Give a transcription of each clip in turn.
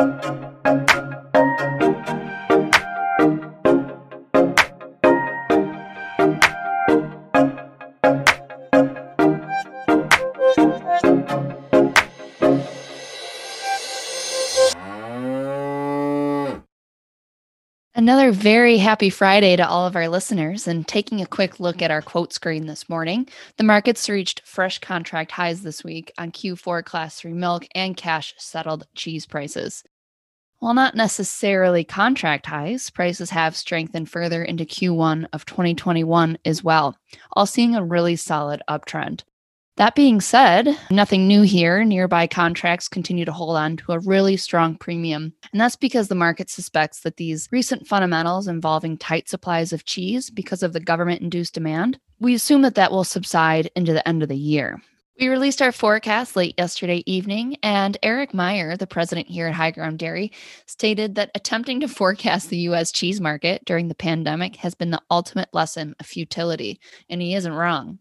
Thank you. Another very happy Friday to all of our listeners. And taking a quick look at our quote screen this morning, the markets reached fresh contract highs this week on Q4 Class 3 milk and cash settled cheese prices. While not necessarily contract highs, prices have strengthened further into Q1 of 2021 as well, all seeing a really solid uptrend. That being said, nothing new here. Nearby contracts continue to hold on to a really strong premium. And that's because the market suspects that these recent fundamentals involving tight supplies of cheese because of the government induced demand, we assume that that will subside into the end of the year. We released our forecast late yesterday evening, and Eric Meyer, the president here at High Ground Dairy, stated that attempting to forecast the U.S. cheese market during the pandemic has been the ultimate lesson of futility, and he isn't wrong.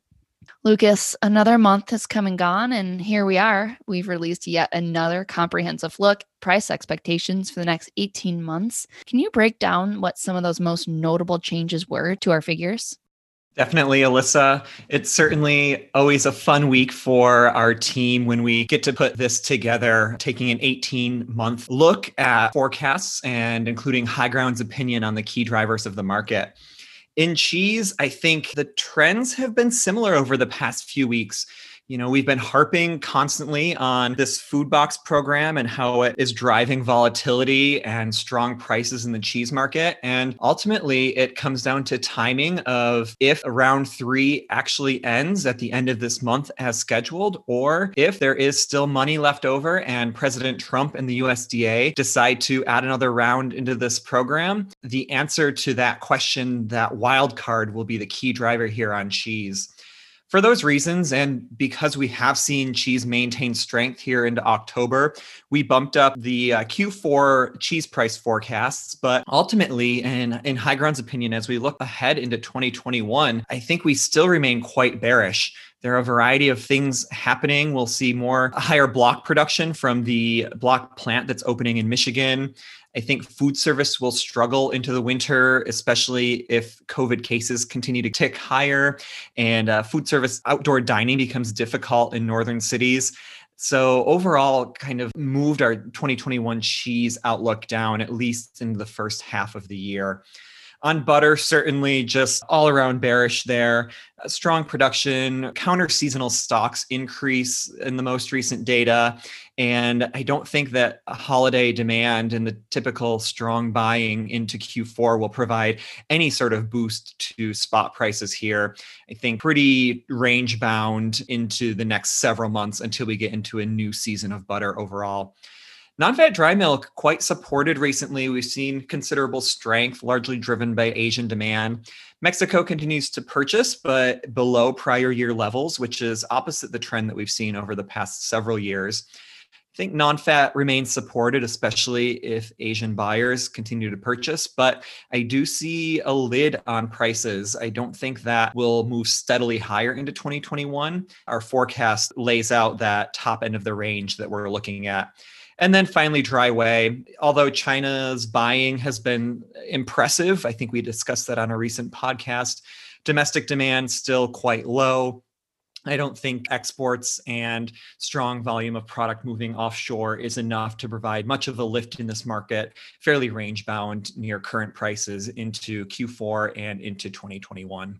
Lucas, another month has come and gone, and here we are. We've released yet another comprehensive look, price expectations for the next 18 months. Can you break down what some of those most notable changes were to our figures? Definitely, Alyssa. It's certainly always a fun week for our team when we get to put this together, taking an 18 month look at forecasts and including High Ground's opinion on the key drivers of the market. In cheese, I think the trends have been similar over the past few weeks. You know, we've been harping constantly on this food box program and how it is driving volatility and strong prices in the cheese market. And ultimately, it comes down to timing of if round three actually ends at the end of this month as scheduled, or if there is still money left over and President Trump and the USDA decide to add another round into this program. The answer to that question, that wild card, will be the key driver here on cheese. For those reasons, and because we have seen cheese maintain strength here into October, we bumped up the uh, Q4 cheese price forecasts. But ultimately, in, in High Ground's opinion, as we look ahead into 2021, I think we still remain quite bearish. There are a variety of things happening. We'll see more higher block production from the block plant that's opening in Michigan. I think food service will struggle into the winter, especially if COVID cases continue to tick higher and uh, food service outdoor dining becomes difficult in northern cities. So overall, kind of moved our 2021 cheese outlook down at least in the first half of the year. On butter, certainly just all around bearish there. strong production, counter seasonal stocks increase in the most recent data. And I don't think that holiday demand and the typical strong buying into Q4 will provide any sort of boost to spot prices here. I think pretty range bound into the next several months until we get into a new season of butter overall. Non-fat dry milk quite supported recently. We've seen considerable strength, largely driven by Asian demand. Mexico continues to purchase, but below prior year levels, which is opposite the trend that we've seen over the past several years. I think non-fat remains supported, especially if Asian buyers continue to purchase. But I do see a lid on prices. I don't think that will move steadily higher into 2021. Our forecast lays out that top end of the range that we're looking at. And then finally, dry whey. Although China's buying has been impressive, I think we discussed that on a recent podcast. Domestic demand still quite low. I don't think exports and strong volume of product moving offshore is enough to provide much of a lift in this market, fairly range bound near current prices into Q4 and into 2021.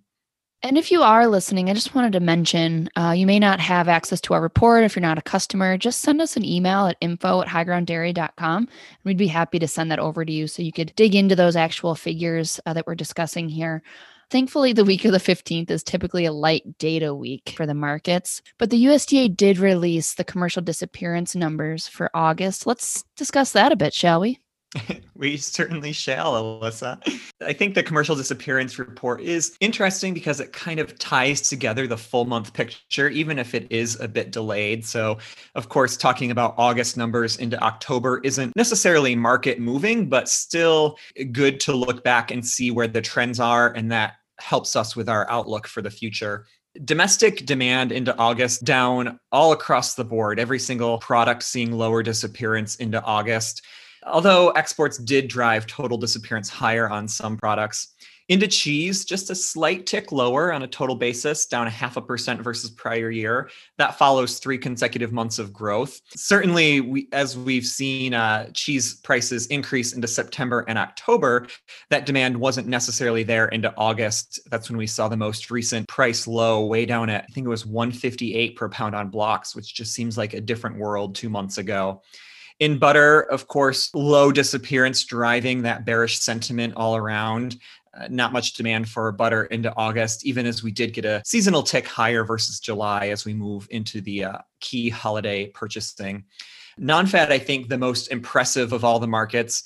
And if you are listening, I just wanted to mention uh, you may not have access to our report if you're not a customer. Just send us an email at info at highgrounddairy.com. And we'd be happy to send that over to you so you could dig into those actual figures uh, that we're discussing here. Thankfully, the week of the 15th is typically a light data week for the markets, but the USDA did release the commercial disappearance numbers for August. Let's discuss that a bit, shall we? we certainly shall, Alyssa. I think the commercial disappearance report is interesting because it kind of ties together the full month picture, even if it is a bit delayed. So, of course, talking about August numbers into October isn't necessarily market moving, but still good to look back and see where the trends are. And that helps us with our outlook for the future. Domestic demand into August down all across the board, every single product seeing lower disappearance into August. Although exports did drive total disappearance higher on some products, into cheese, just a slight tick lower on a total basis, down a half a percent versus prior year. That follows three consecutive months of growth. Certainly, we, as we've seen uh, cheese prices increase into September and October, that demand wasn't necessarily there into August. That's when we saw the most recent price low, way down at, I think it was 158 per pound on blocks, which just seems like a different world two months ago. In butter, of course, low disappearance driving that bearish sentiment all around. Uh, not much demand for butter into August, even as we did get a seasonal tick higher versus July as we move into the uh, key holiday purchasing. Non fat, I think, the most impressive of all the markets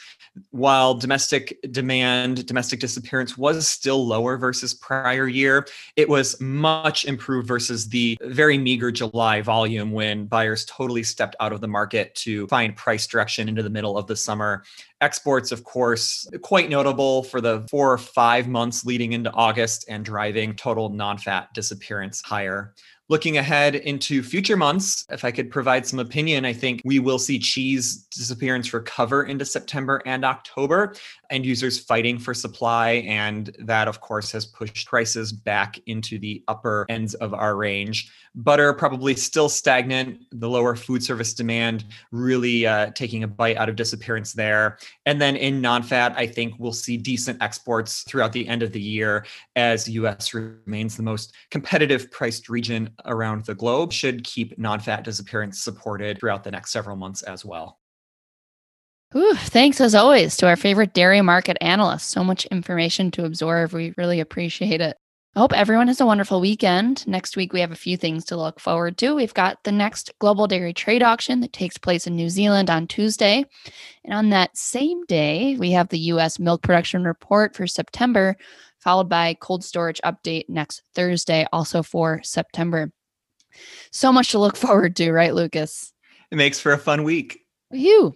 while domestic demand, domestic disappearance was still lower versus prior year, it was much improved versus the very meager July volume when buyers totally stepped out of the market to find price direction into the middle of the summer. Exports, of course, quite notable for the four or five months leading into August and driving total non fat disappearance higher. Looking ahead into future months, if I could provide some opinion, I think we will see cheese disappearance recover into September and October. End users fighting for supply. And that, of course, has pushed prices back into the upper ends of our range. Butter probably still stagnant. The lower food service demand really uh, taking a bite out of disappearance there. And then in non fat, I think we'll see decent exports throughout the end of the year as US remains the most competitive priced region around the globe, should keep non fat disappearance supported throughout the next several months as well. Ooh, thanks as always to our favorite dairy market analyst. So much information to absorb. We really appreciate it. I hope everyone has a wonderful weekend. Next week, we have a few things to look forward to. We've got the next global dairy trade auction that takes place in New Zealand on Tuesday. And on that same day, we have the U.S. milk production report for September, followed by cold storage update next Thursday, also for September. So much to look forward to, right, Lucas? It makes for a fun week. You.